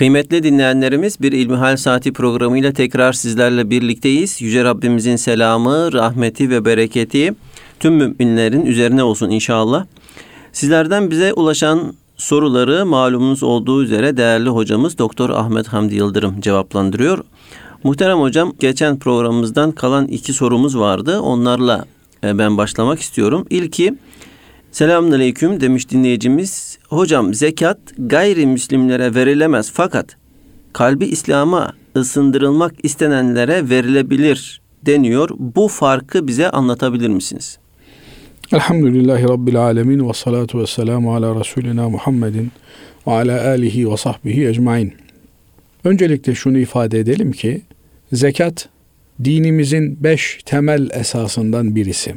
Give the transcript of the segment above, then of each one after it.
Kıymetli dinleyenlerimiz bir İlmihal Saati programıyla tekrar sizlerle birlikteyiz. Yüce Rabbimizin selamı, rahmeti ve bereketi tüm müminlerin üzerine olsun inşallah. Sizlerden bize ulaşan soruları malumunuz olduğu üzere değerli hocamız Doktor Ahmet Hamdi Yıldırım cevaplandırıyor. Muhterem hocam geçen programımızdan kalan iki sorumuz vardı. Onlarla e, ben başlamak istiyorum. İlki Selamünaleyküm demiş dinleyicimiz. Hocam zekat gayrimüslimlere verilemez fakat kalbi İslam'a ısındırılmak istenenlere verilebilir deniyor. Bu farkı bize anlatabilir misiniz? Elhamdülillahi Rabbil Alemin ve salatu ve selamu ala Resulina Muhammedin ve ala alihi ve sahbihi ecmain. Öncelikle şunu ifade edelim ki zekat dinimizin beş temel esasından birisi.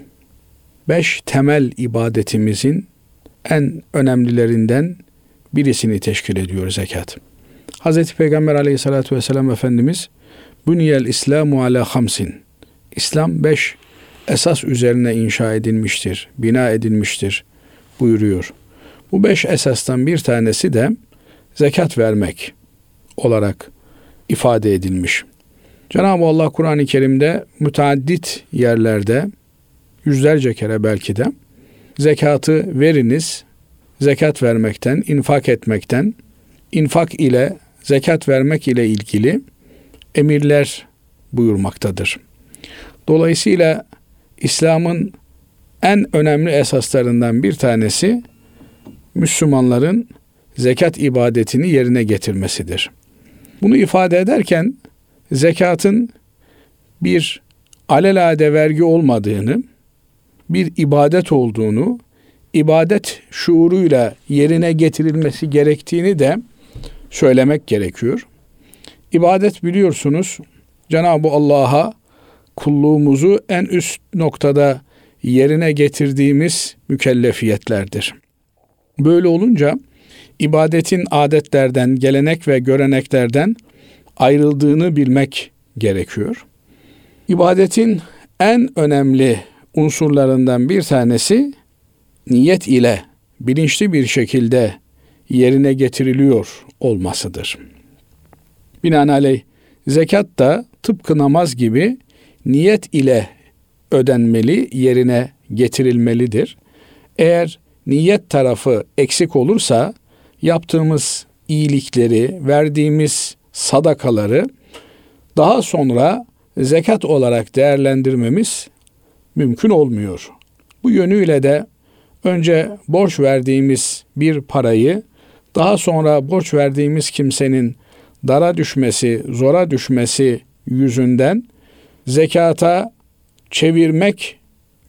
Beş temel ibadetimizin en önemlilerinden birisini teşkil ediyor zekat. Hz. Peygamber aleyhissalatü vesselam Efendimiz Bünyel İslamu ala hamsin. İslam beş esas üzerine inşa edilmiştir, bina edilmiştir buyuruyor. Bu beş esastan bir tanesi de zekat vermek olarak ifade edilmiş. Cenab-ı Allah Kur'an-ı Kerim'de müteaddit yerlerde yüzlerce kere belki de zekatı veriniz, zekat vermekten, infak etmekten, infak ile zekat vermek ile ilgili emirler buyurmaktadır. Dolayısıyla İslam'ın en önemli esaslarından bir tanesi Müslümanların zekat ibadetini yerine getirmesidir. Bunu ifade ederken zekatın bir alelade vergi olmadığını, bir ibadet olduğunu, ibadet şuuruyla yerine getirilmesi gerektiğini de söylemek gerekiyor. İbadet biliyorsunuz Cenab-ı Allah'a kulluğumuzu en üst noktada yerine getirdiğimiz mükellefiyetlerdir. Böyle olunca ibadetin adetlerden, gelenek ve göreneklerden ayrıldığını bilmek gerekiyor. İbadetin en önemli unsurlarından bir tanesi niyet ile bilinçli bir şekilde yerine getiriliyor olmasıdır. Binaenaleyh zekat da tıpkı namaz gibi niyet ile ödenmeli, yerine getirilmelidir. Eğer niyet tarafı eksik olursa yaptığımız iyilikleri, verdiğimiz sadakaları daha sonra zekat olarak değerlendirmemiz mümkün olmuyor. Bu yönüyle de önce borç verdiğimiz bir parayı daha sonra borç verdiğimiz kimsenin dara düşmesi, zora düşmesi yüzünden zekata çevirmek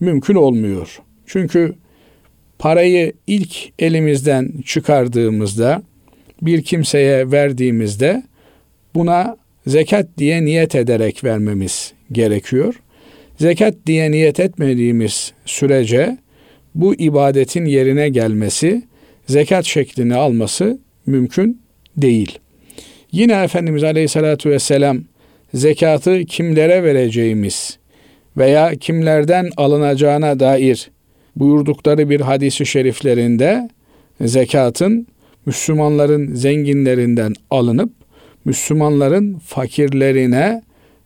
mümkün olmuyor. Çünkü parayı ilk elimizden çıkardığımızda bir kimseye verdiğimizde buna zekat diye niyet ederek vermemiz gerekiyor. Zekat diye niyet etmediğimiz sürece bu ibadetin yerine gelmesi, zekat şeklini alması mümkün değil. Yine Efendimiz Aleyhisselatü Vesselam zekatı kimlere vereceğimiz veya kimlerden alınacağına dair buyurdukları bir hadisi şeriflerinde zekatın Müslümanların zenginlerinden alınıp Müslümanların fakirlerine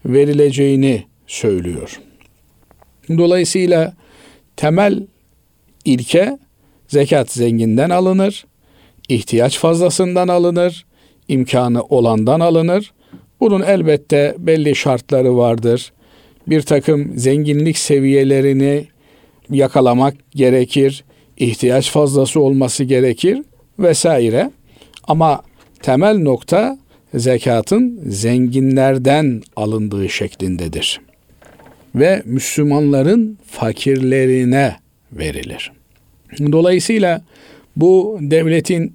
verileceğini söylüyor. Dolayısıyla temel ilke zekat zenginden alınır, ihtiyaç fazlasından alınır, imkanı olandan alınır. Bunun elbette belli şartları vardır. Bir takım zenginlik seviyelerini yakalamak gerekir, ihtiyaç fazlası olması gerekir vesaire. Ama temel nokta zekatın zenginlerden alındığı şeklindedir. Ve Müslümanların fakirlerine verilir. Dolayısıyla bu devletin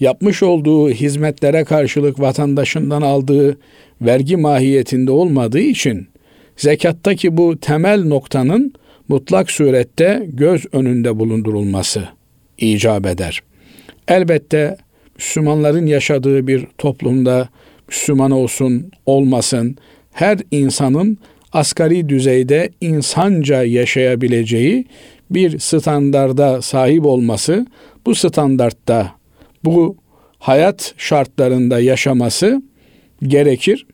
yapmış olduğu hizmetlere karşılık vatandaşından aldığı vergi mahiyetinde olmadığı için zekattaki bu temel noktanın mutlak surette göz önünde bulundurulması icap eder. Elbette Müslümanların yaşadığı bir toplumda Müslüman olsun, olmasın, her insanın asgari düzeyde insanca yaşayabileceği bir standarda sahip olması, bu standartta bu hayat şartlarında yaşaması gerekir.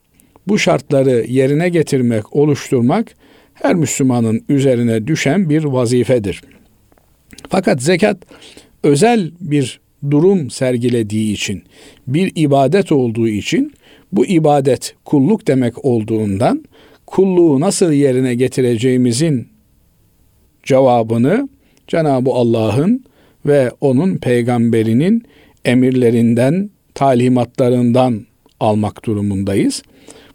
Bu şartları yerine getirmek, oluşturmak her Müslümanın üzerine düşen bir vazifedir. Fakat zekat özel bir durum sergilediği için, bir ibadet olduğu için bu ibadet kulluk demek olduğundan kulluğu nasıl yerine getireceğimizin cevabını Cenab-ı Allah'ın ve onun peygamberinin emirlerinden, talimatlarından almak durumundayız.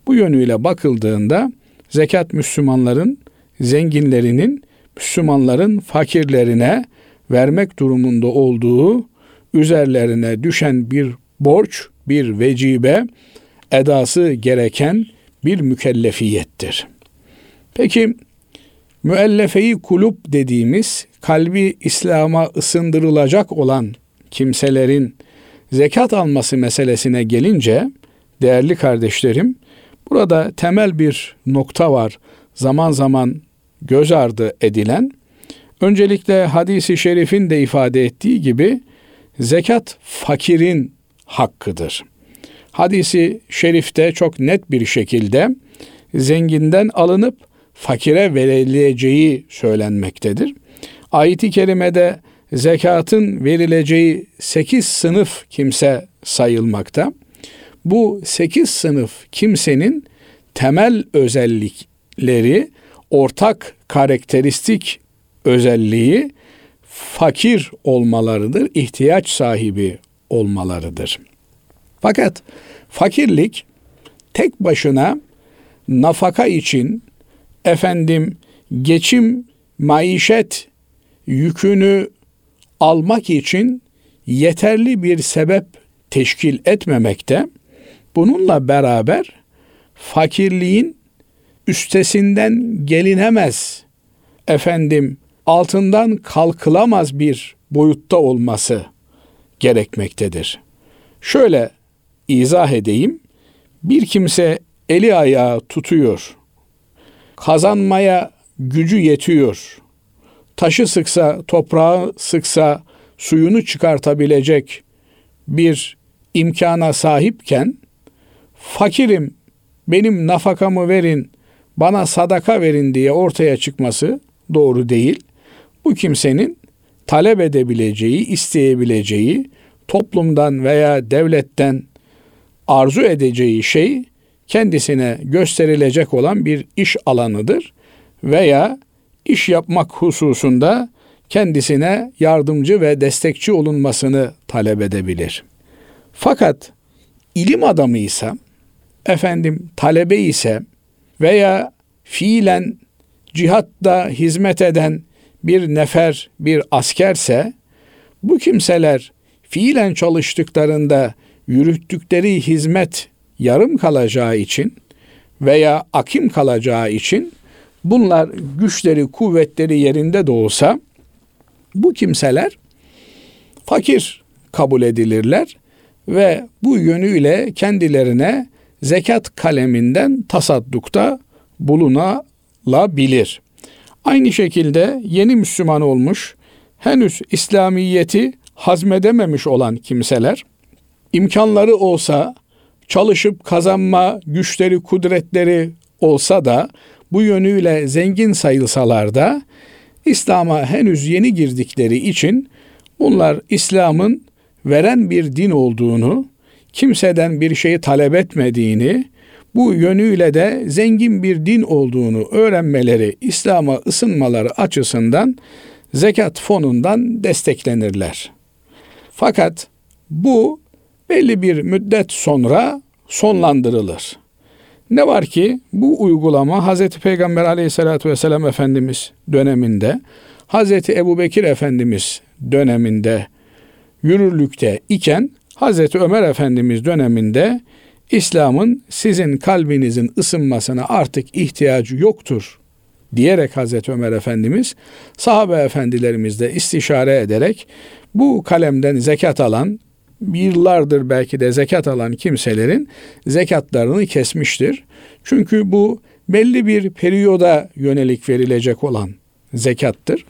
Bu yönüyle bakıldığında zekat Müslümanların zenginlerinin Müslümanların fakirlerine vermek durumunda olduğu üzerlerine düşen bir borç, bir vecibe, edası gereken bir mükellefiyettir. Peki müellefeyi kulüp dediğimiz kalbi İslam'a ısındırılacak olan kimselerin zekat alması meselesine gelince değerli kardeşlerim burada temel bir nokta var. Zaman zaman göz ardı edilen öncelikle hadisi şerifin de ifade ettiği gibi zekat fakirin hakkıdır. Hadisi şerifte çok net bir şekilde zenginden alınıp fakire verileceği söylenmektedir. Ayet-i kerimede zekatın verileceği sekiz sınıf kimse sayılmakta. Bu sekiz sınıf kimsenin temel özellikleri, ortak karakteristik özelliği fakir olmalarıdır, ihtiyaç sahibi olmalarıdır. Fakat fakirlik tek başına nafaka için efendim geçim, maişet yükünü almak için yeterli bir sebep teşkil etmemekte. Bununla beraber fakirliğin üstesinden gelinemez efendim altından kalkılamaz bir boyutta olması gerekmektedir. Şöyle izah edeyim. Bir kimse eli ayağı tutuyor. Kazanmaya gücü yetiyor. Taşı sıksa, toprağı sıksa suyunu çıkartabilecek bir imkana sahipken fakirim benim nafakamı verin, bana sadaka verin diye ortaya çıkması doğru değil. Bu kimsenin talep edebileceği, isteyebileceği, toplumdan veya devletten arzu edeceği şey kendisine gösterilecek olan bir iş alanıdır veya iş yapmak hususunda kendisine yardımcı ve destekçi olunmasını talep edebilir. Fakat ilim adamı ise efendim talebe ise veya fiilen cihatta hizmet eden bir nefer, bir askerse bu kimseler fiilen çalıştıklarında yürüttükleri hizmet yarım kalacağı için veya akim kalacağı için bunlar güçleri, kuvvetleri yerinde de olsa bu kimseler fakir kabul edilirler ve bu yönüyle kendilerine zekat kaleminden tasaddukta bulunabilir. Aynı şekilde yeni Müslüman olmuş, henüz İslamiyeti hazmedememiş olan kimseler imkanları olsa çalışıp kazanma güçleri, kudretleri olsa da bu yönüyle zengin sayılsalar da İslam'a henüz yeni girdikleri için bunlar İslam'ın veren bir din olduğunu, kimseden bir şeyi talep etmediğini, bu yönüyle de zengin bir din olduğunu öğrenmeleri, İslam'a ısınmaları açısından zekat fonundan desteklenirler. Fakat bu belli bir müddet sonra sonlandırılır. Ne var ki bu uygulama Hz. Peygamber aleyhissalatü vesselam Efendimiz döneminde, Hz. Ebu Bekir Efendimiz döneminde yürürlükte iken Hz. Ömer Efendimiz döneminde İslam'ın sizin kalbinizin ısınmasına artık ihtiyacı yoktur diyerek Hazreti Ömer Efendimiz sahabe efendilerimizle istişare ederek bu kalemden zekat alan yıllardır belki de zekat alan kimselerin zekatlarını kesmiştir. Çünkü bu belli bir periyoda yönelik verilecek olan zekattır.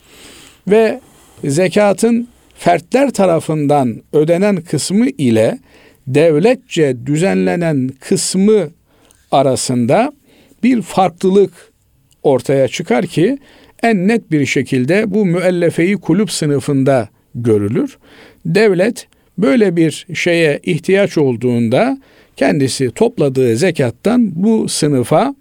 Ve zekatın fertler tarafından ödenen kısmı ile devletçe düzenlenen kısmı arasında bir farklılık ortaya çıkar ki en net bir şekilde bu müellefeyi kulüp sınıfında görülür. Devlet böyle bir şeye ihtiyaç olduğunda kendisi topladığı zekattan bu sınıfa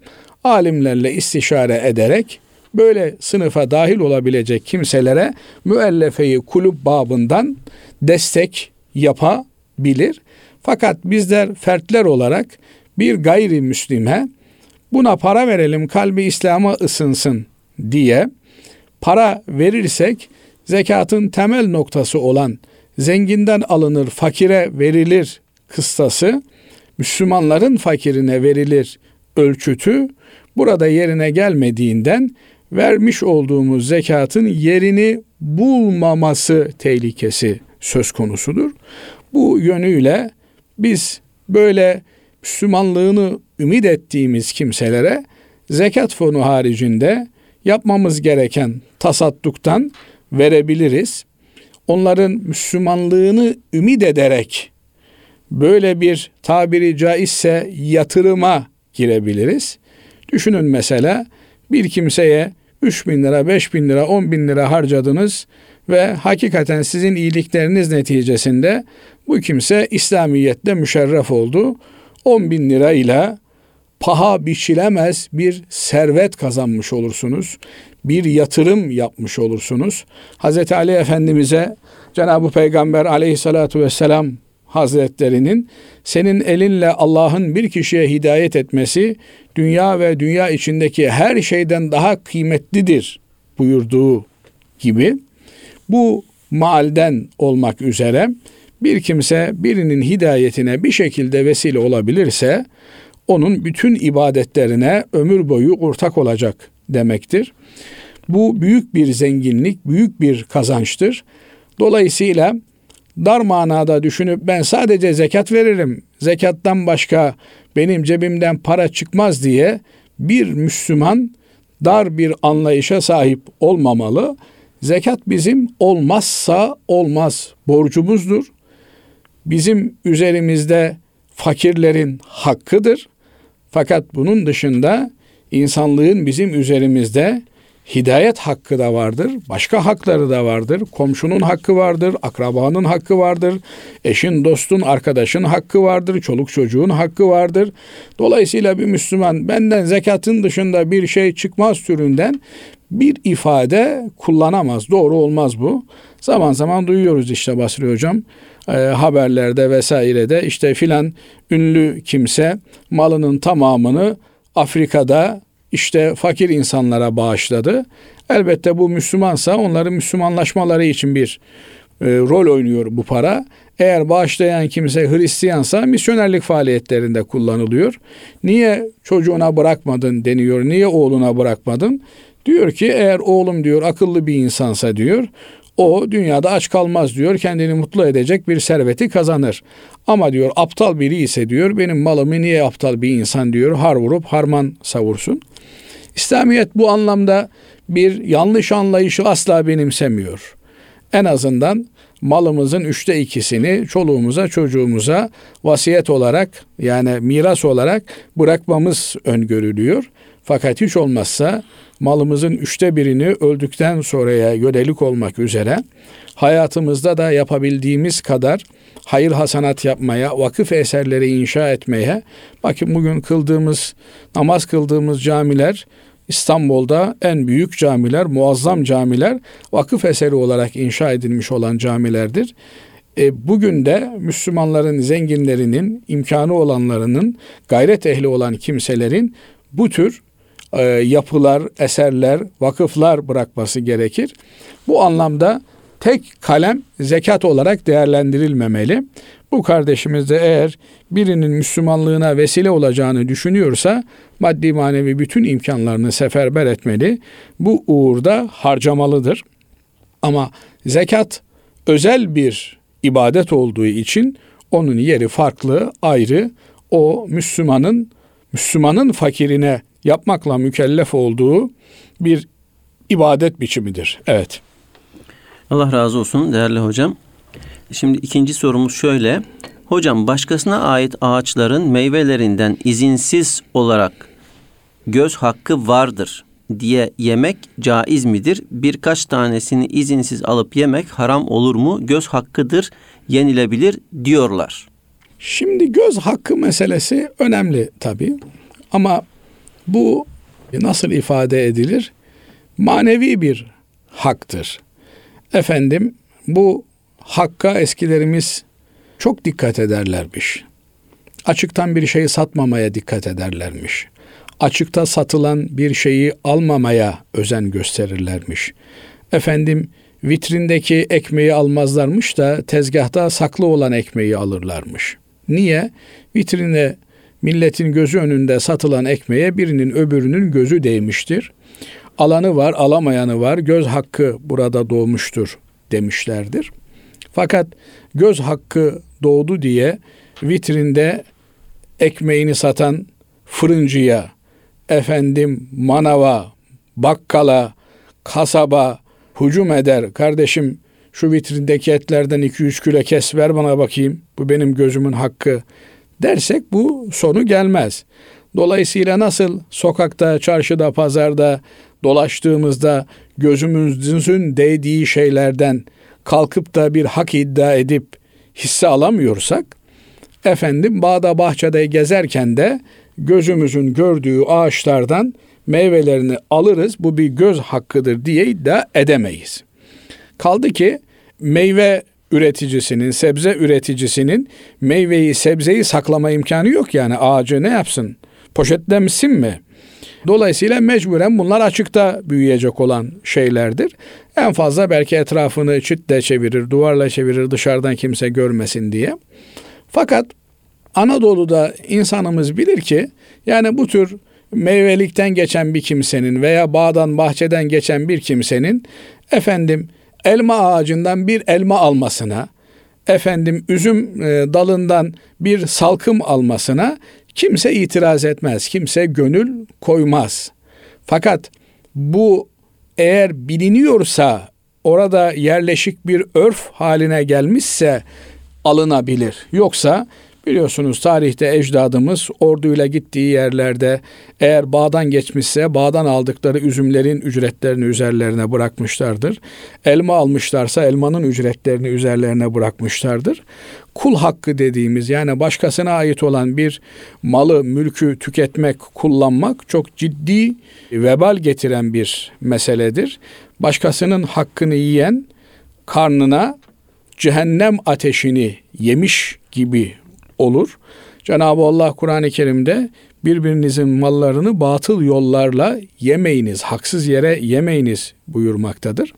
alimlerle istişare ederek böyle sınıfa dahil olabilecek kimselere müellefeyi kulüp babından destek yapabilir. Fakat bizler fertler olarak bir gayrimüslime buna para verelim kalbi İslam'a ısınsın diye para verirsek zekatın temel noktası olan zenginden alınır fakire verilir kıstası Müslümanların fakirine verilir ölçütü burada yerine gelmediğinden vermiş olduğumuz zekatın yerini bulmaması tehlikesi söz konusudur. Bu yönüyle biz böyle Müslümanlığını ümit ettiğimiz kimselere zekat fonu haricinde yapmamız gereken tasadduktan verebiliriz. Onların Müslümanlığını ümit ederek böyle bir tabiri caizse yatırıma girebiliriz. Düşünün mesela bir kimseye 3 bin lira, 5 bin lira, 10 bin lira harcadınız ve hakikaten sizin iyilikleriniz neticesinde bu kimse İslamiyet'te müşerref oldu. 10 bin lirayla paha biçilemez bir servet kazanmış olursunuz. Bir yatırım yapmış olursunuz. Hz. Ali Efendimiz'e Cenab-ı Peygamber aleyhissalatu vesselam Hazretlerinin senin elinle Allah'ın bir kişiye hidayet etmesi dünya ve dünya içindeki her şeyden daha kıymetlidir buyurduğu gibi bu maalden olmak üzere bir kimse birinin hidayetine bir şekilde vesile olabilirse onun bütün ibadetlerine ömür boyu ortak olacak demektir. Bu büyük bir zenginlik, büyük bir kazançtır. Dolayısıyla dar manada düşünüp ben sadece zekat veririm, zekattan başka benim cebimden para çıkmaz diye bir Müslüman dar bir anlayışa sahip olmamalı. Zekat bizim olmazsa olmaz borcumuzdur. Bizim üzerimizde fakirlerin hakkıdır. Fakat bunun dışında insanlığın bizim üzerimizde hidayet hakkı da vardır. Başka hakları da vardır. Komşunun hakkı vardır. Akrabanın hakkı vardır. Eşin, dostun, arkadaşın hakkı vardır. Çoluk çocuğun hakkı vardır. Dolayısıyla bir Müslüman benden zekatın dışında bir şey çıkmaz türünden bir ifade kullanamaz. Doğru olmaz bu. Zaman zaman duyuyoruz işte Basri Hocam e, haberlerde vesairede işte filan ünlü kimse malının tamamını Afrika'da işte fakir insanlara bağışladı. Elbette bu Müslümansa onların Müslümanlaşmaları için bir e, rol oynuyor bu para. Eğer bağışlayan kimse Hristiyansa misyonerlik faaliyetlerinde kullanılıyor. Niye çocuğuna bırakmadın deniyor. Niye oğluna bırakmadın? Diyor ki eğer oğlum diyor akıllı bir insansa diyor o dünyada aç kalmaz diyor. Kendini mutlu edecek bir serveti kazanır. Ama diyor aptal biri ise diyor benim malımı niye aptal bir insan diyor har vurup harman savursun. İslamiyet bu anlamda bir yanlış anlayışı asla benimsemiyor. En azından malımızın üçte ikisini çoluğumuza çocuğumuza vasiyet olarak yani miras olarak bırakmamız öngörülüyor. Fakat hiç olmazsa malımızın üçte birini öldükten sonraya yönelik olmak üzere hayatımızda da yapabildiğimiz kadar hayır hasanat yapmaya, vakıf eserleri inşa etmeye, bakın bugün kıldığımız, namaz kıldığımız camiler İstanbul'da en büyük camiler, muazzam camiler vakıf eseri olarak inşa edilmiş olan camilerdir. E, bugün de Müslümanların zenginlerinin, imkanı olanlarının, gayret ehli olan kimselerin bu tür e, yapılar, eserler, vakıflar bırakması gerekir. Bu anlamda tek kalem zekat olarak değerlendirilmemeli. Bu kardeşimiz de eğer birinin Müslümanlığına vesile olacağını düşünüyorsa maddi manevi bütün imkanlarını seferber etmeli. Bu uğurda harcamalıdır. Ama zekat özel bir ibadet olduğu için onun yeri farklı, ayrı. O Müslümanın Müslümanın fakirine yapmakla mükellef olduğu bir ibadet biçimidir. Evet. Allah razı olsun değerli hocam. Şimdi ikinci sorumuz şöyle. Hocam başkasına ait ağaçların meyvelerinden izinsiz olarak göz hakkı vardır diye yemek caiz midir? Birkaç tanesini izinsiz alıp yemek haram olur mu? Göz hakkıdır, yenilebilir diyorlar. Şimdi göz hakkı meselesi önemli tabii. Ama bu nasıl ifade edilir? Manevi bir haktır. Efendim bu hakka eskilerimiz çok dikkat ederlermiş. Açıktan bir şeyi satmamaya dikkat ederlermiş. Açıkta satılan bir şeyi almamaya özen gösterirlermiş. Efendim vitrindeki ekmeği almazlarmış da tezgahta saklı olan ekmeği alırlarmış. Niye? Vitrine milletin gözü önünde satılan ekmeğe birinin öbürünün gözü değmiştir. Alanı var, alamayanı var. Göz hakkı burada doğmuştur demişlerdir. Fakat göz hakkı doğdu diye vitrinde ekmeğini satan fırıncıya, efendim manava, bakkala, kasaba hücum eder. Kardeşim şu vitrindeki etlerden 200 kilo kes ver bana bakayım. Bu benim gözümün hakkı dersek bu sonu gelmez. Dolayısıyla nasıl sokakta, çarşıda, pazarda dolaştığımızda gözümüzün değdiği şeylerden kalkıp da bir hak iddia edip hisse alamıyorsak, efendim bağda bahçede gezerken de gözümüzün gördüğü ağaçlardan meyvelerini alırız. Bu bir göz hakkıdır diye iddia edemeyiz. Kaldı ki meyve üreticisinin, sebze üreticisinin meyveyi, sebzeyi saklama imkanı yok yani ağacı ne yapsın? Poşetlemişsin mi? Dolayısıyla mecburen bunlar açıkta büyüyecek olan şeylerdir. En fazla belki etrafını çitle çevirir, duvarla çevirir dışarıdan kimse görmesin diye. Fakat Anadolu'da insanımız bilir ki yani bu tür meyvelikten geçen bir kimsenin veya bağdan bahçeden geçen bir kimsenin efendim elma ağacından bir elma almasına, efendim üzüm e, dalından bir salkım almasına kimse itiraz etmez, kimse gönül koymaz. Fakat bu eğer biliniyorsa orada yerleşik bir örf haline gelmişse alınabilir. Yoksa Biliyorsunuz tarihte ecdadımız orduyla gittiği yerlerde eğer bağdan geçmişse bağdan aldıkları üzümlerin ücretlerini üzerlerine bırakmışlardır. Elma almışlarsa elmanın ücretlerini üzerlerine bırakmışlardır. Kul hakkı dediğimiz yani başkasına ait olan bir malı, mülkü tüketmek, kullanmak çok ciddi vebal getiren bir meseledir. Başkasının hakkını yiyen karnına cehennem ateşini yemiş gibi olur. Cenab-ı Allah Kur'an-ı Kerim'de birbirinizin mallarını batıl yollarla yemeyiniz, haksız yere yemeyiniz buyurmaktadır.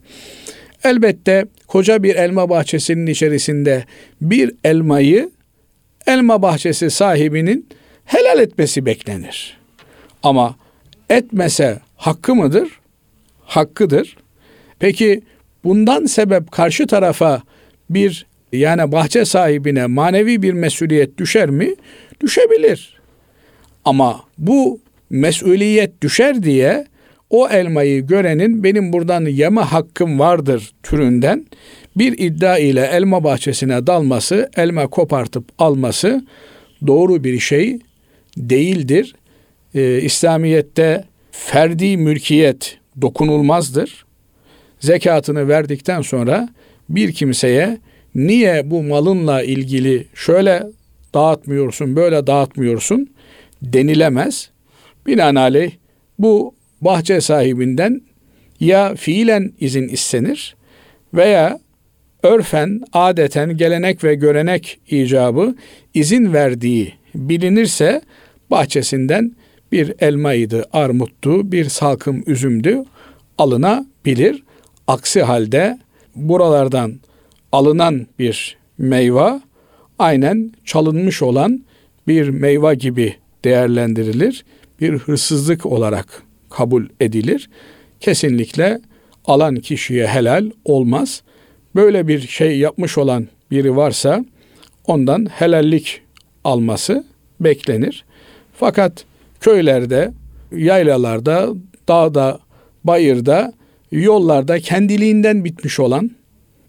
Elbette koca bir elma bahçesinin içerisinde bir elmayı elma bahçesi sahibinin helal etmesi beklenir. Ama etmese hakkı mıdır? Hakkıdır. Peki bundan sebep karşı tarafa bir yani bahçe sahibine manevi bir mesuliyet düşer mi? Düşebilir. Ama bu mesuliyet düşer diye o elmayı görenin benim buradan yeme hakkım vardır türünden bir iddia ile elma bahçesine dalması, elma kopartıp alması doğru bir şey değildir. Ee, İslamiyet'te ferdi mülkiyet dokunulmazdır. Zekatını verdikten sonra bir kimseye niye bu malınla ilgili şöyle dağıtmıyorsun, böyle dağıtmıyorsun denilemez. Binaenaleyh bu bahçe sahibinden ya fiilen izin istenir veya örfen, adeten, gelenek ve görenek icabı izin verdiği bilinirse bahçesinden bir elmaydı, armuttu, bir salkım üzümdü alınabilir. Aksi halde buralardan alınan bir meyve aynen çalınmış olan bir meyve gibi değerlendirilir. Bir hırsızlık olarak kabul edilir. Kesinlikle alan kişiye helal olmaz. Böyle bir şey yapmış olan biri varsa ondan helallik alması beklenir. Fakat köylerde, yaylalarda, dağda, bayırda, yollarda kendiliğinden bitmiş olan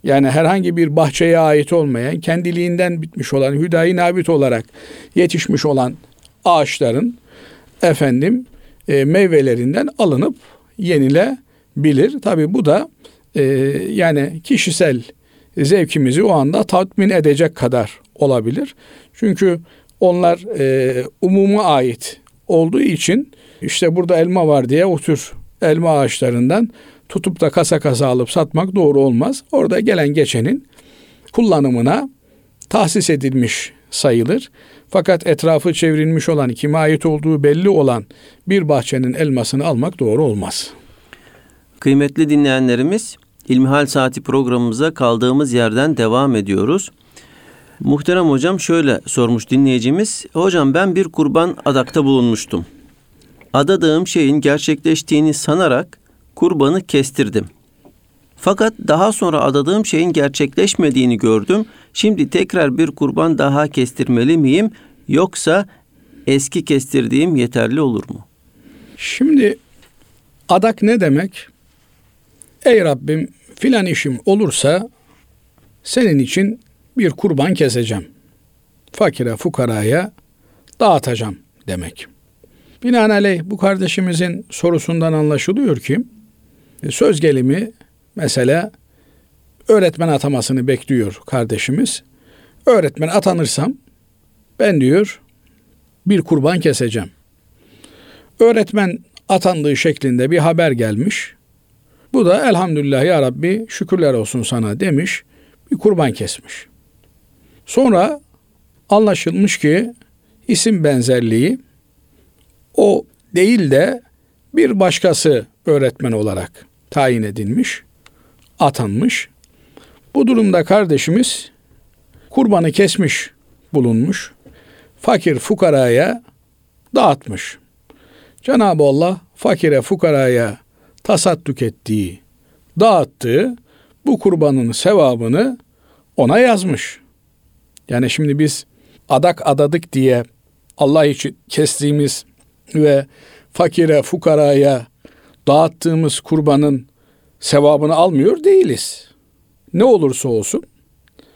yani herhangi bir bahçeye ait olmayan, kendiliğinden bitmiş olan, hüdayi nabit olarak yetişmiş olan ağaçların efendim e, meyvelerinden alınıp yenilebilir. Tabi bu da e, yani kişisel zevkimizi o anda tatmin edecek kadar olabilir. Çünkü onlar e, umuma ait olduğu için işte burada elma var diye o tür elma ağaçlarından tutup da kasa kasa alıp satmak doğru olmaz. Orada gelen geçenin kullanımına tahsis edilmiş sayılır. Fakat etrafı çevrilmiş olan, kime ait olduğu belli olan bir bahçenin elmasını almak doğru olmaz. Kıymetli dinleyenlerimiz, İlmihal Saati programımıza kaldığımız yerden devam ediyoruz. Muhterem hocam şöyle sormuş dinleyicimiz. Hocam ben bir kurban adakta bulunmuştum. Adadığım şeyin gerçekleştiğini sanarak kurbanı kestirdim. Fakat daha sonra adadığım şeyin gerçekleşmediğini gördüm. Şimdi tekrar bir kurban daha kestirmeli miyim yoksa eski kestirdiğim yeterli olur mu? Şimdi adak ne demek? Ey Rabbim filan işim olursa senin için bir kurban keseceğim. Fakire fukaraya dağıtacağım demek. Binaenaleyh bu kardeşimizin sorusundan anlaşılıyor ki söz gelimi mesela öğretmen atamasını bekliyor kardeşimiz. Öğretmen atanırsam ben diyor bir kurban keseceğim. Öğretmen atandığı şeklinde bir haber gelmiş. Bu da elhamdülillah ya Rabbi şükürler olsun sana demiş. Bir kurban kesmiş. Sonra anlaşılmış ki isim benzerliği o değil de bir başkası öğretmen olarak tayin edilmiş, atanmış. Bu durumda kardeşimiz kurbanı kesmiş bulunmuş. Fakir fukaraya dağıtmış. Cenab-ı Allah fakire fukaraya tasadduk ettiği, dağıttığı bu kurbanın sevabını ona yazmış. Yani şimdi biz adak adadık diye Allah için kestiğimiz ve fakire, fukaraya dağıttığımız kurbanın sevabını almıyor değiliz. Ne olursa olsun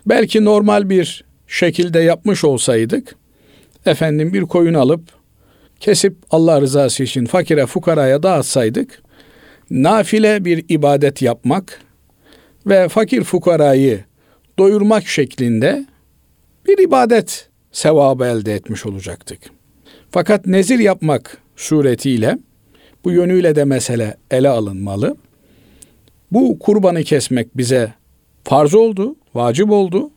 belki normal bir şekilde yapmış olsaydık efendim bir koyun alıp kesip Allah rızası için fakire fukaraya dağıtsaydık nafile bir ibadet yapmak ve fakir fukarayı doyurmak şeklinde bir ibadet sevabı elde etmiş olacaktık. Fakat nezir yapmak suretiyle bu yönüyle de mesele ele alınmalı. Bu kurbanı kesmek bize farz oldu, vacip oldu.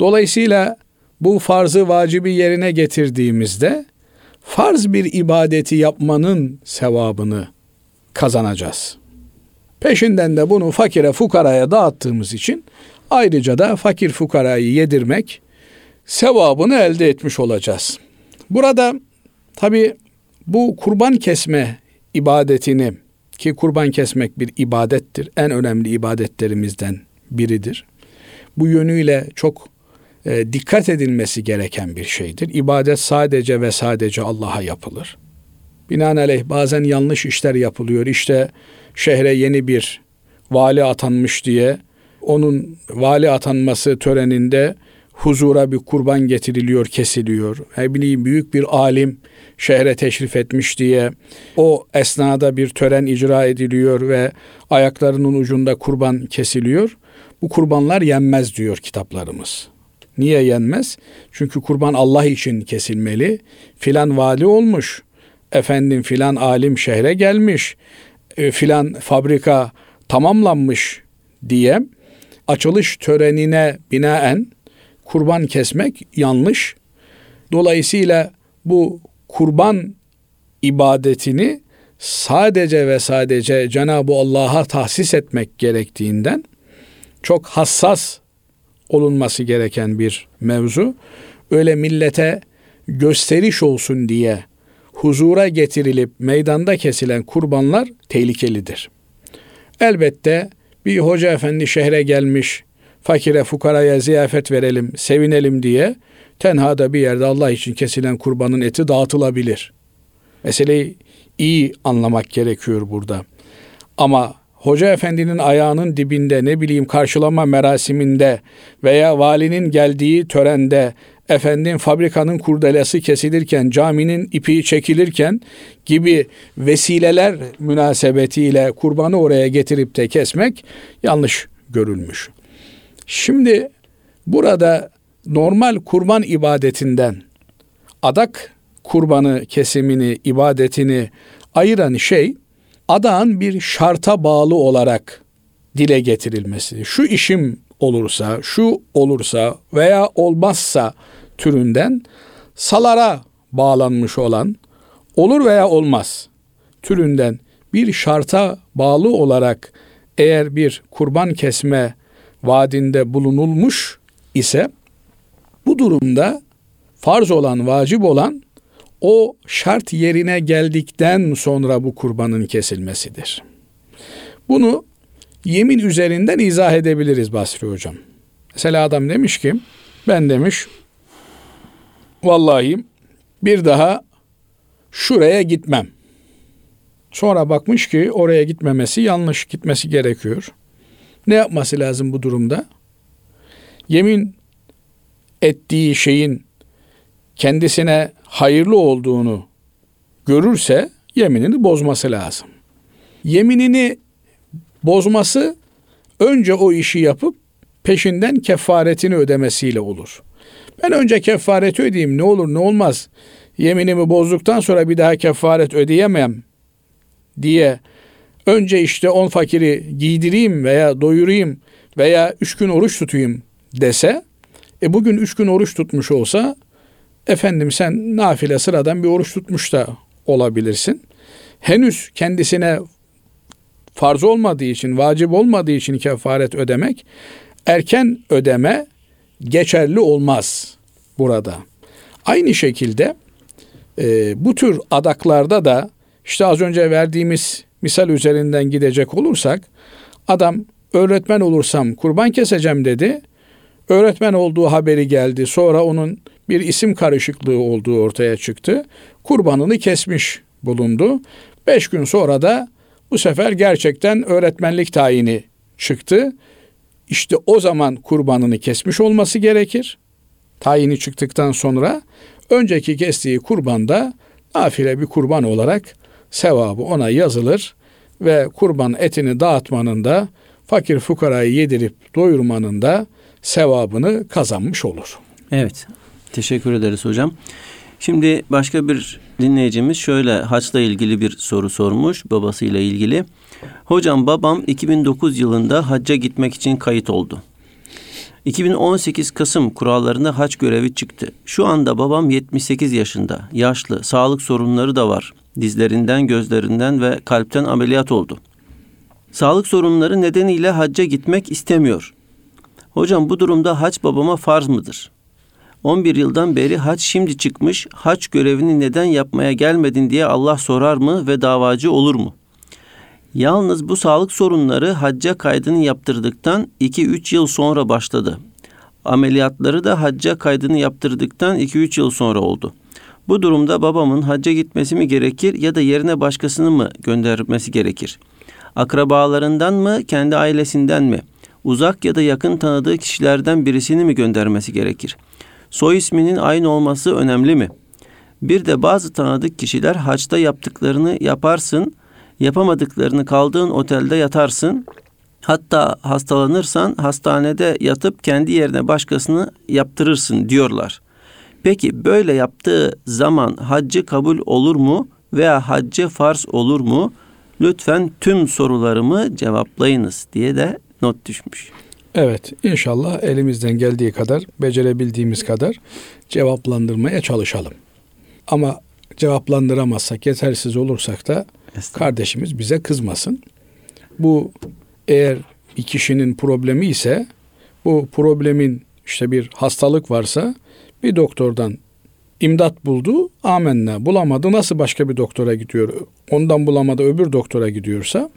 Dolayısıyla bu farzı vacibi yerine getirdiğimizde farz bir ibadeti yapmanın sevabını kazanacağız. Peşinden de bunu fakire fukaraya dağıttığımız için ayrıca da fakir fukarayı yedirmek sevabını elde etmiş olacağız. Burada tabi bu kurban kesme ibadetini ki kurban kesmek bir ibadettir. En önemli ibadetlerimizden biridir. Bu yönüyle çok e, dikkat edilmesi gereken bir şeydir. İbadet sadece ve sadece Allah'a yapılır. Binaenaleyh bazen yanlış işler yapılıyor. İşte şehre yeni bir vali atanmış diye onun vali atanması töreninde huzura bir kurban getiriliyor, kesiliyor. Ne bileyim büyük bir alim şehre teşrif etmiş diye o esnada bir tören icra ediliyor ve ayaklarının ucunda kurban kesiliyor. Bu kurbanlar yenmez diyor kitaplarımız. Niye yenmez? Çünkü kurban Allah için kesilmeli. Filan vali olmuş. Efendim filan alim şehre gelmiş. E, filan fabrika tamamlanmış diye açılış törenine binaen kurban kesmek yanlış. Dolayısıyla bu kurban ibadetini sadece ve sadece Cenab-ı Allah'a tahsis etmek gerektiğinden çok hassas olunması gereken bir mevzu. Öyle millete gösteriş olsun diye huzura getirilip meydanda kesilen kurbanlar tehlikelidir. Elbette bir hoca efendi şehre gelmiş, fakire fukaraya ziyafet verelim, sevinelim diye tenhada bir yerde Allah için kesilen kurbanın eti dağıtılabilir. Meseleyi iyi anlamak gerekiyor burada. Ama hoca efendinin ayağının dibinde ne bileyim karşılama merasiminde veya valinin geldiği törende efendim fabrikanın kurdelesi kesilirken, caminin ipi çekilirken gibi vesileler münasebetiyle kurbanı oraya getirip de kesmek yanlış görülmüş. Şimdi burada normal kurban ibadetinden adak kurbanı kesimini, ibadetini ayıran şey adağın bir şarta bağlı olarak dile getirilmesi. Şu işim olursa, şu olursa veya olmazsa türünden salara bağlanmış olan olur veya olmaz türünden bir şarta bağlı olarak eğer bir kurban kesme vaadinde bulunulmuş ise bu durumda farz olan, vacip olan o şart yerine geldikten sonra bu kurbanın kesilmesidir. Bunu yemin üzerinden izah edebiliriz Basri Hocam. Mesela adam demiş ki ben demiş vallahi bir daha şuraya gitmem. Sonra bakmış ki oraya gitmemesi yanlış gitmesi gerekiyor. Ne yapması lazım bu durumda? Yemin ettiği şeyin kendisine hayırlı olduğunu görürse yeminini bozması lazım. Yeminini bozması önce o işi yapıp peşinden kefaretini ödemesiyle olur. Ben önce kefareti ödeyeyim ne olur ne olmaz. Yeminimi bozduktan sonra bir daha kefaret ödeyemem diye önce işte on fakiri giydireyim veya doyurayım veya üç gün oruç tutayım dese e bugün üç gün oruç tutmuş olsa efendim sen nafile sıradan bir oruç tutmuş da olabilirsin. Henüz kendisine farz olmadığı için, vacip olmadığı için kefaret ödemek erken ödeme geçerli olmaz burada. Aynı şekilde e, bu tür adaklarda da işte az önce verdiğimiz misal üzerinden gidecek olursak adam öğretmen olursam kurban keseceğim dedi. Öğretmen olduğu haberi geldi. Sonra onun bir isim karışıklığı olduğu ortaya çıktı. Kurbanını kesmiş bulundu. Beş gün sonra da bu sefer gerçekten öğretmenlik tayini çıktı. İşte o zaman kurbanını kesmiş olması gerekir. Tayini çıktıktan sonra önceki kestiği kurbanda nafile bir kurban olarak sevabı ona yazılır ve kurban etini dağıtmanın da fakir fukarayı yedirip doyurmanın da sevabını kazanmış olur. Evet. Teşekkür ederiz hocam. Şimdi başka bir dinleyicimiz şöyle haçla ilgili bir soru sormuş babasıyla ilgili. Hocam babam 2009 yılında hacca gitmek için kayıt oldu. 2018 Kasım kurallarında hac görevi çıktı. Şu anda babam 78 yaşında, yaşlı, sağlık sorunları da var. Dizlerinden, gözlerinden ve kalpten ameliyat oldu. Sağlık sorunları nedeniyle hacca gitmek istemiyor. Hocam bu durumda hac babama farz mıdır? 11 yıldan beri hac şimdi çıkmış, hac görevini neden yapmaya gelmedin diye Allah sorar mı ve davacı olur mu? Yalnız bu sağlık sorunları hacca kaydını yaptırdıktan 2-3 yıl sonra başladı. Ameliyatları da hacca kaydını yaptırdıktan 2-3 yıl sonra oldu. Bu durumda babamın hacca gitmesi mi gerekir ya da yerine başkasını mı göndermesi gerekir? Akrabalarından mı, kendi ailesinden mi? Uzak ya da yakın tanıdığı kişilerden birisini mi göndermesi gerekir? Soy isminin aynı olması önemli mi? Bir de bazı tanıdık kişiler haçta yaptıklarını yaparsın, yapamadıklarını kaldığın otelde yatarsın. Hatta hastalanırsan hastanede yatıp kendi yerine başkasını yaptırırsın diyorlar. Peki böyle yaptığı zaman haccı kabul olur mu veya haccı farz olur mu? Lütfen tüm sorularımı cevaplayınız diye de not düşmüş. Evet inşallah elimizden geldiği kadar becerebildiğimiz kadar cevaplandırmaya çalışalım. Ama cevaplandıramazsak yetersiz olursak da kardeşimiz bize kızmasın. Bu eğer bir kişinin problemi ise bu problemin işte bir hastalık varsa bir doktordan imdat buldu, amenna. Bulamadı, nasıl başka bir doktora gidiyor? Ondan bulamadı, öbür doktora gidiyorsa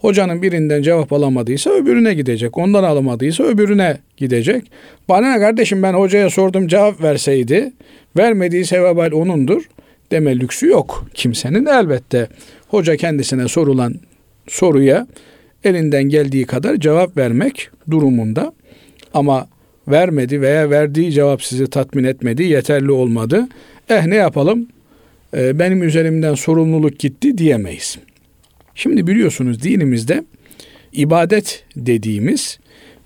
Hocanın birinden cevap alamadıysa öbürüne gidecek. Ondan alamadıysa öbürüne gidecek. Bana ne kardeşim ben hocaya sordum cevap verseydi vermediyse vebal onundur deme lüksü yok kimsenin. Elbette hoca kendisine sorulan soruya elinden geldiği kadar cevap vermek durumunda. Ama vermedi veya verdiği cevap sizi tatmin etmedi, yeterli olmadı. Eh ne yapalım? Ee, benim üzerimden sorumluluk gitti diyemeyiz. Şimdi biliyorsunuz dinimizde ibadet dediğimiz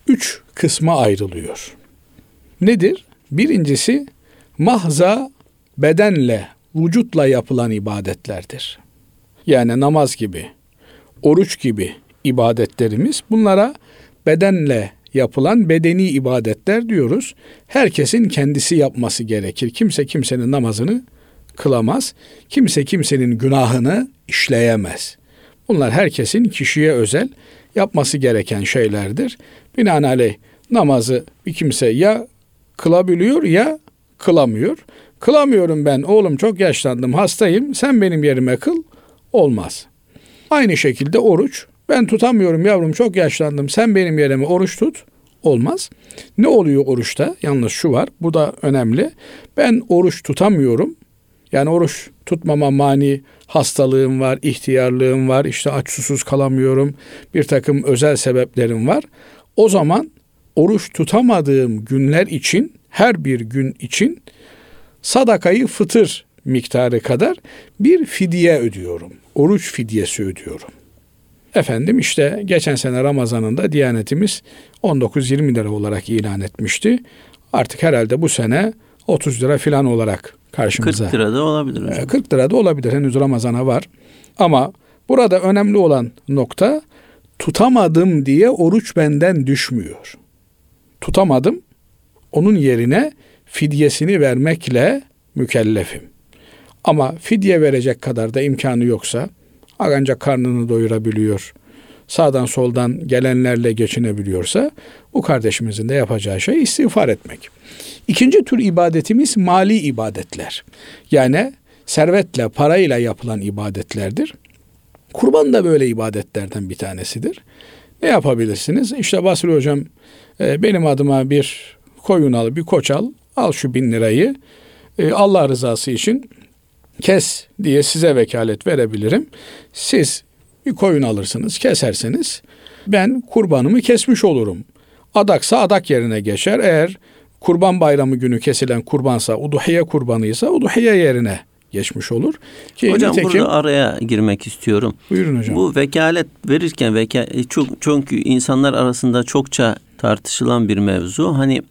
üç kısma ayrılıyor. Nedir? Birincisi mahza bedenle, vücutla yapılan ibadetlerdir. Yani namaz gibi, oruç gibi ibadetlerimiz bunlara bedenle yapılan bedeni ibadetler diyoruz. Herkesin kendisi yapması gerekir. Kimse kimsenin namazını kılamaz. Kimse kimsenin günahını işleyemez. Bunlar herkesin kişiye özel yapması gereken şeylerdir. Binaenaleyh namazı bir kimse ya kılabiliyor ya kılamıyor. Kılamıyorum ben oğlum çok yaşlandım hastayım sen benim yerime kıl olmaz. Aynı şekilde oruç ben tutamıyorum yavrum çok yaşlandım sen benim yerime oruç tut olmaz. Ne oluyor oruçta? Yalnız şu var bu da önemli. Ben oruç tutamıyorum. Yani oruç tutmama mani hastalığım var, ihtiyarlığım var, işte aç susuz kalamıyorum, bir takım özel sebeplerim var. O zaman oruç tutamadığım günler için her bir gün için sadakayı fıtır miktarı kadar bir fidye ödüyorum. Oruç fidyesi ödüyorum. Efendim işte geçen sene Ramazan'ında Diyanetimiz 19-20 lira olarak ilan etmişti. Artık herhalde bu sene 30 lira filan olarak karşımıza. 40 lira da olabilir hocam. 40 lira da olabilir. Henüz Ramazan'a var. Ama burada önemli olan nokta tutamadım diye oruç benden düşmüyor. Tutamadım. Onun yerine fidyesini vermekle mükellefim. Ama fidye verecek kadar da imkanı yoksa ancak karnını doyurabiliyor. Sağdan soldan gelenlerle geçinebiliyorsa bu kardeşimizin de yapacağı şey istiğfar etmek. İkinci tür ibadetimiz mali ibadetler. Yani servetle, parayla yapılan ibadetlerdir. Kurban da böyle ibadetlerden bir tanesidir. Ne yapabilirsiniz? İşte Basri Hocam e, benim adıma bir koyun al, bir koç al, al şu bin lirayı e, Allah rızası için kes diye size vekalet verebilirim. Siz bir koyun alırsınız, kesersiniz. Ben kurbanımı kesmiş olurum. Adaksa adak yerine geçer. Eğer kurban bayramı günü kesilen kurbansa, uduhiye kurbanıysa uduhiye yerine geçmiş olur. Ki hocam nitekim, burada araya girmek istiyorum. Buyurun hocam. Bu vekalet verirken veka, çok çünkü insanlar arasında çokça tartışılan bir mevzu. Hani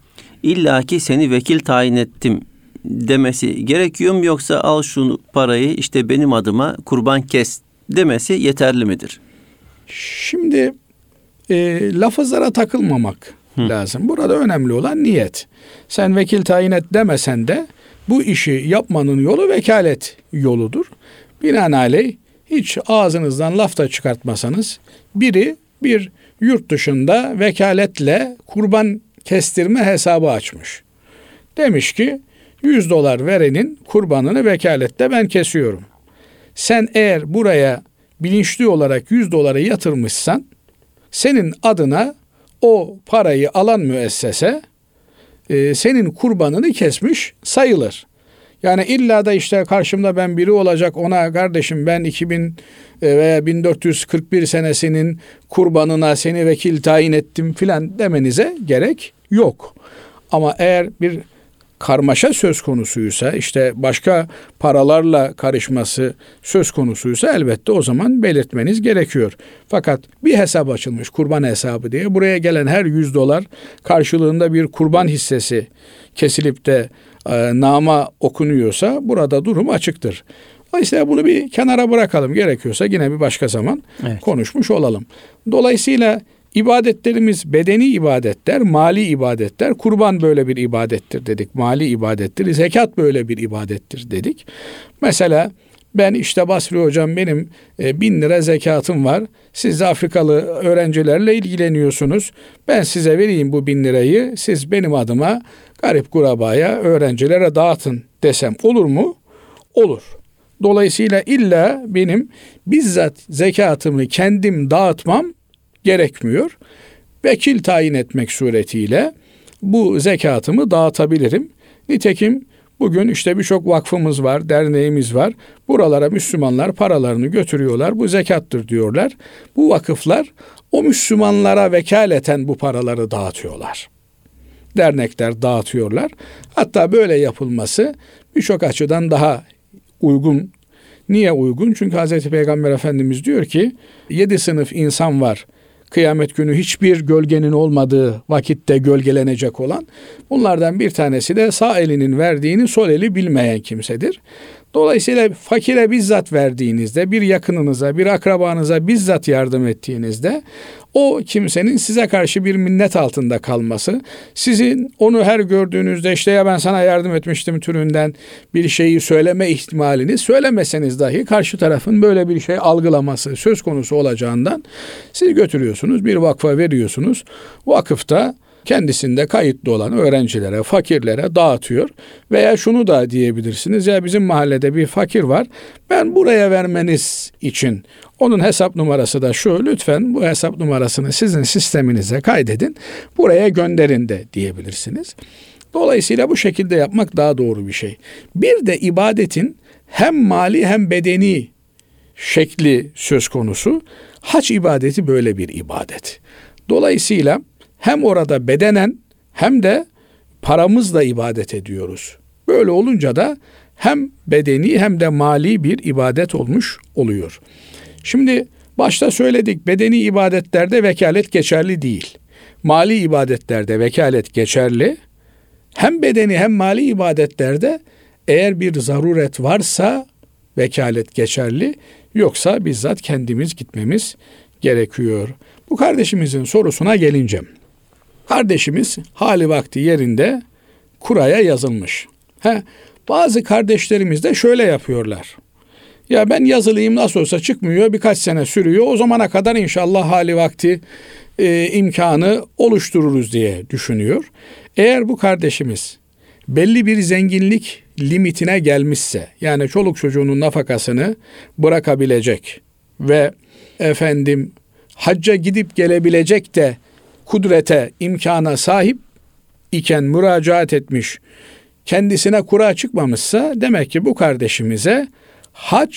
illaki seni vekil tayin ettim demesi gerekiyor mu yoksa al şu parayı işte benim adıma kurban kes demesi yeterli midir? Şimdi e, lafızlara takılmamak Hı. lazım. Burada önemli olan niyet. Sen vekil tayin et demesen de bu işi yapmanın yolu vekalet yoludur. Binaenaleyh hiç ağzınızdan laf da çıkartmasanız biri bir yurt dışında vekaletle kurban kestirme hesabı açmış. Demiş ki 100 dolar verenin kurbanını vekalette ben kesiyorum. Sen eğer buraya bilinçli olarak 100 doları yatırmışsan senin adına o parayı alan müessese e, senin kurbanını kesmiş sayılır. Yani illa da işte karşımda ben biri olacak ona kardeşim ben 2000 e, veya 1441 senesinin kurbanına seni vekil tayin ettim filan demenize gerek yok. Ama eğer bir karmaşa söz konusuysa işte başka paralarla karışması söz konusuysa elbette o zaman belirtmeniz gerekiyor. Fakat bir hesap açılmış kurban hesabı diye buraya gelen her 100 dolar karşılığında bir kurban hissesi kesilip de e, nama okunuyorsa burada durum açıktır. Dolayısıyla bunu bir kenara bırakalım. Gerekiyorsa yine bir başka zaman evet. konuşmuş olalım. Dolayısıyla İbadetlerimiz bedeni ibadetler, mali ibadetler. Kurban böyle bir ibadettir dedik. Mali ibadettir. Zekat böyle bir ibadettir dedik. Mesela ben işte Basri hocam benim e, bin lira zekatım var. Siz de Afrikalı öğrencilerle ilgileniyorsunuz. Ben size vereyim bu bin lirayı. Siz benim adıma garip kurabaya, öğrencilere dağıtın desem olur mu? Olur. Dolayısıyla illa benim bizzat zekatımı kendim dağıtmam gerekmiyor. Vekil tayin etmek suretiyle bu zekatımı dağıtabilirim. Nitekim Bugün işte birçok vakfımız var, derneğimiz var. Buralara Müslümanlar paralarını götürüyorlar. Bu zekattır diyorlar. Bu vakıflar o Müslümanlara vekaleten bu paraları dağıtıyorlar. Dernekler dağıtıyorlar. Hatta böyle yapılması birçok açıdan daha uygun. Niye uygun? Çünkü Hz. Peygamber Efendimiz diyor ki yedi sınıf insan var kıyamet günü hiçbir gölgenin olmadığı vakitte gölgelenecek olan bunlardan bir tanesi de sağ elinin verdiğini sol eli bilmeyen kimsedir. Dolayısıyla fakire bizzat verdiğinizde, bir yakınınıza, bir akrabanıza bizzat yardım ettiğinizde o kimsenin size karşı bir minnet altında kalması, sizin onu her gördüğünüzde işte ya ben sana yardım etmiştim türünden bir şeyi söyleme ihtimalini söylemeseniz dahi karşı tarafın böyle bir şey algılaması söz konusu olacağından siz götürüyorsunuz, bir vakfa veriyorsunuz. Vakıfta kendisinde kayıtlı olan öğrencilere, fakirlere dağıtıyor. Veya şunu da diyebilirsiniz ya bizim mahallede bir fakir var. Ben buraya vermeniz için onun hesap numarası da şu. Lütfen bu hesap numarasını sizin sisteminize kaydedin. Buraya gönderin de diyebilirsiniz. Dolayısıyla bu şekilde yapmak daha doğru bir şey. Bir de ibadetin hem mali hem bedeni şekli söz konusu. Hac ibadeti böyle bir ibadet. Dolayısıyla hem orada bedenen hem de paramızla ibadet ediyoruz. Böyle olunca da hem bedeni hem de mali bir ibadet olmuş oluyor. Şimdi başta söyledik bedeni ibadetlerde vekalet geçerli değil. Mali ibadetlerde vekalet geçerli. Hem bedeni hem mali ibadetlerde eğer bir zaruret varsa vekalet geçerli. Yoksa bizzat kendimiz gitmemiz gerekiyor. Bu kardeşimizin sorusuna gelince Kardeşimiz hali vakti yerinde kuraya yazılmış. He, bazı kardeşlerimiz de şöyle yapıyorlar. Ya ben yazılıyım nasıl olsa çıkmıyor birkaç sene sürüyor. O zamana kadar inşallah hali vakti e, imkanı oluştururuz diye düşünüyor. Eğer bu kardeşimiz belli bir zenginlik limitine gelmişse yani çoluk çocuğunun nafakasını bırakabilecek ve efendim hacca gidip gelebilecek de kudrete, imkana sahip iken müracaat etmiş, kendisine kura çıkmamışsa demek ki bu kardeşimize hac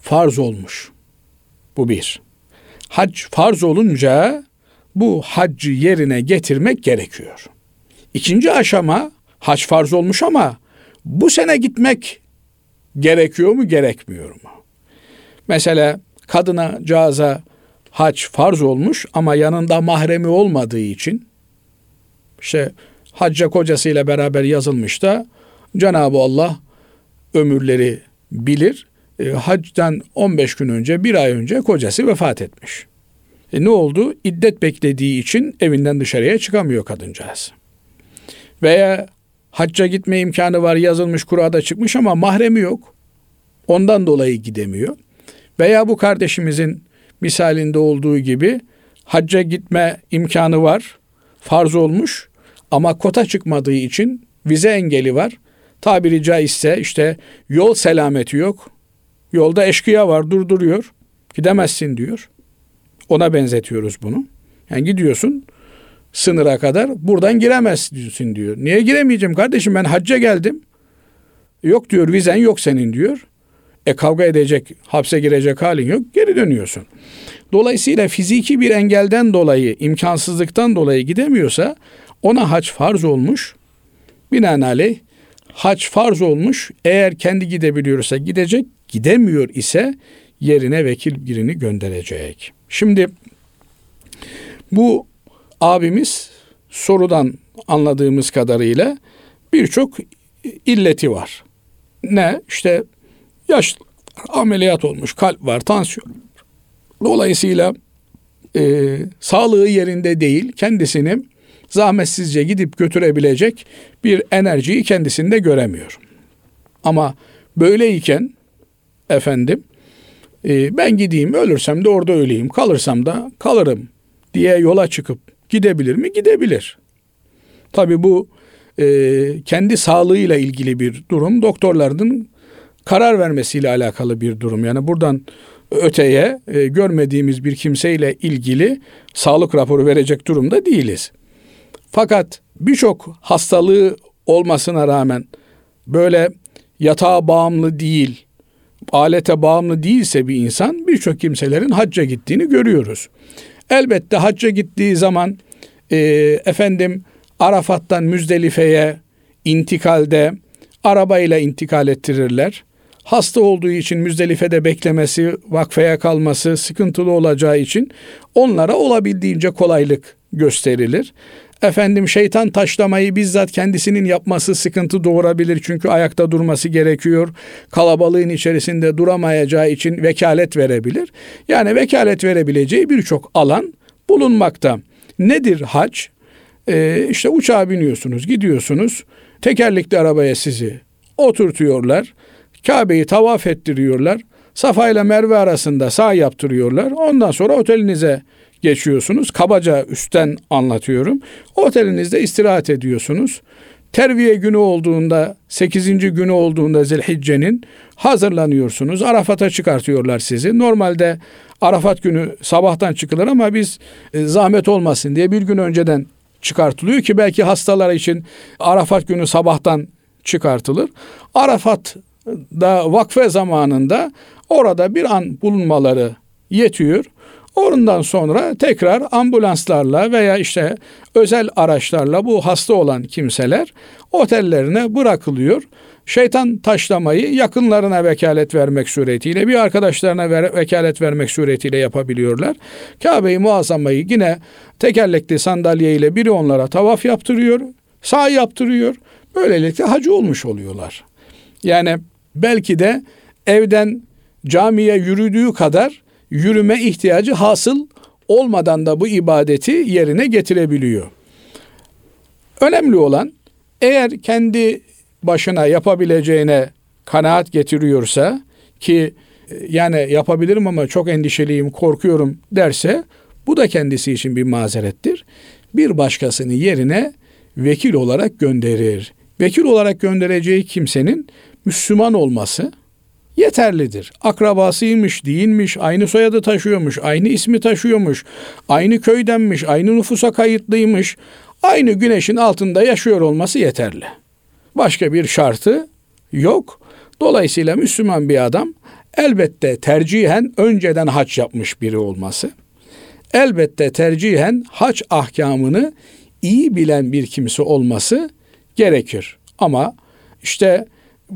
farz olmuş. Bu bir. Hac farz olunca bu haccı yerine getirmek gerekiyor. İkinci aşama hac farz olmuş ama bu sene gitmek gerekiyor mu gerekmiyor mu? Mesela kadına caza hac farz olmuş ama yanında mahremi olmadığı için işte hacca kocasıyla beraber yazılmış da Cenab-ı Allah ömürleri bilir. E, hacdan 15 gün önce, bir ay önce kocası vefat etmiş. E, ne oldu? İddet beklediği için evinden dışarıya çıkamıyor kadıncağız. Veya hacca gitme imkanı var yazılmış kurada çıkmış ama mahremi yok. Ondan dolayı gidemiyor. Veya bu kardeşimizin misalinde olduğu gibi hacca gitme imkanı var. Farz olmuş ama kota çıkmadığı için vize engeli var. Tabiri caizse işte yol selameti yok. Yolda eşkıya var durduruyor. Gidemezsin diyor. Ona benzetiyoruz bunu. Yani gidiyorsun sınıra kadar buradan giremezsin diyor. Niye giremeyeceğim kardeşim ben hacca geldim. Yok diyor vizen yok senin diyor. E kavga edecek, hapse girecek halin yok. Geri dönüyorsun. Dolayısıyla fiziki bir engelden dolayı, imkansızlıktan dolayı gidemiyorsa ona hac farz olmuş. Binaenaleyh hac farz olmuş. Eğer kendi gidebiliyorsa gidecek, gidemiyor ise yerine vekil birini gönderecek. Şimdi bu abimiz sorudan anladığımız kadarıyla birçok illeti var. Ne? İşte yaş ameliyat olmuş, kalp var, tansiyon. Dolayısıyla e, sağlığı yerinde değil, kendisini zahmetsizce gidip götürebilecek bir enerjiyi kendisinde göremiyor. Ama böyleyken efendim e, ben gideyim ölürsem de orada öleyim kalırsam da kalırım diye yola çıkıp gidebilir mi? Gidebilir. Tabi bu e, kendi sağlığıyla ilgili bir durum. Doktorların karar vermesiyle alakalı bir durum. Yani buradan öteye e, görmediğimiz bir kimseyle ilgili sağlık raporu verecek durumda değiliz. Fakat birçok hastalığı olmasına rağmen böyle yatağa bağımlı değil, alete bağımlı değilse bir insan birçok kimselerin hacca gittiğini görüyoruz. Elbette hacca gittiği zaman e, efendim Arafat'tan Müzdelife'ye intikalde arabayla intikal ettirirler. Hasta olduğu için Müzdelife'de beklemesi, vakfeye kalması sıkıntılı olacağı için onlara olabildiğince kolaylık gösterilir. Efendim şeytan taşlamayı bizzat kendisinin yapması sıkıntı doğurabilir çünkü ayakta durması gerekiyor. Kalabalığın içerisinde duramayacağı için vekalet verebilir. Yani vekalet verebileceği birçok alan bulunmakta. Nedir hac? Ee, işte uçağa biniyorsunuz, gidiyorsunuz. Tekerlekli arabaya sizi oturtuyorlar. Kabe'yi tavaf ettiriyorlar. Safa ile Merve arasında sağ yaptırıyorlar. Ondan sonra otelinize geçiyorsunuz. Kabaca üstten anlatıyorum. Otelinizde istirahat ediyorsunuz. Terviye günü olduğunda, 8. günü olduğunda Zilhicce'nin hazırlanıyorsunuz. Arafat'a çıkartıyorlar sizi. Normalde Arafat günü sabahtan çıkılır ama biz e, zahmet olmasın diye bir gün önceden çıkartılıyor ki belki hastalar için Arafat günü sabahtan çıkartılır. Arafat'da vakfe zamanında orada bir an bulunmaları yetiyor. Ondan sonra tekrar ambulanslarla veya işte özel araçlarla bu hasta olan kimseler otellerine bırakılıyor. Şeytan taşlamayı yakınlarına vekalet vermek suretiyle bir arkadaşlarına ver, vekalet vermek suretiyle yapabiliyorlar. Kabe-i Muazzama'yı yine tekerlekli sandalyeyle biri onlara tavaf yaptırıyor, sağ yaptırıyor. Böylelikle hacı olmuş oluyorlar. Yani belki de evden camiye yürüdüğü kadar yürüme ihtiyacı hasıl olmadan da bu ibadeti yerine getirebiliyor. Önemli olan eğer kendi başına yapabileceğine kanaat getiriyorsa ki e, yani yapabilirim ama çok endişeliyim, korkuyorum derse bu da kendisi için bir mazerettir. Bir başkasını yerine vekil olarak gönderir. Vekil olarak göndereceği kimsenin Müslüman olması yeterlidir. Akrabasıymış, değilmiş, aynı soyadı taşıyormuş, aynı ismi taşıyormuş, aynı köydenmiş, aynı nüfusa kayıtlıymış, aynı güneşin altında yaşıyor olması yeterli. Başka bir şartı yok. Dolayısıyla Müslüman bir adam elbette tercihen önceden haç yapmış biri olması, elbette tercihen haç ahkamını iyi bilen bir kimse olması gerekir. Ama işte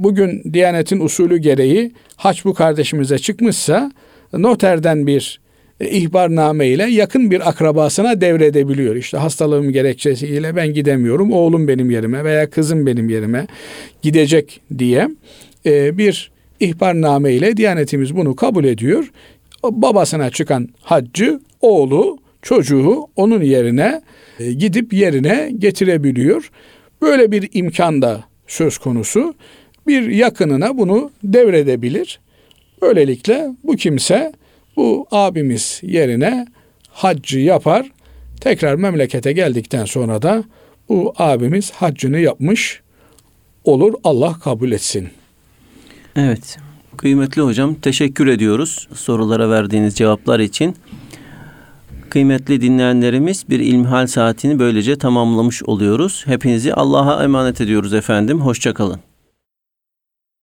bugün Diyanet'in usulü gereği haç bu kardeşimize çıkmışsa noterden bir e, ihbarname ile yakın bir akrabasına devredebiliyor. İşte hastalığım gerekçesiyle ben gidemiyorum. Oğlum benim yerime veya kızım benim yerime gidecek diye e, bir ihbarname ile Diyanetimiz bunu kabul ediyor. Babasına çıkan haccı oğlu çocuğu onun yerine e, gidip yerine getirebiliyor. Böyle bir imkan da söz konusu. Bir yakınına bunu devredebilir. Böylelikle bu kimse bu abimiz yerine haccı yapar. Tekrar memlekete geldikten sonra da bu abimiz haccını yapmış olur. Allah kabul etsin. Evet. Kıymetli hocam teşekkür ediyoruz sorulara verdiğiniz cevaplar için. Kıymetli dinleyenlerimiz bir ilmihal saatini böylece tamamlamış oluyoruz. Hepinizi Allah'a emanet ediyoruz efendim. Hoşçakalın.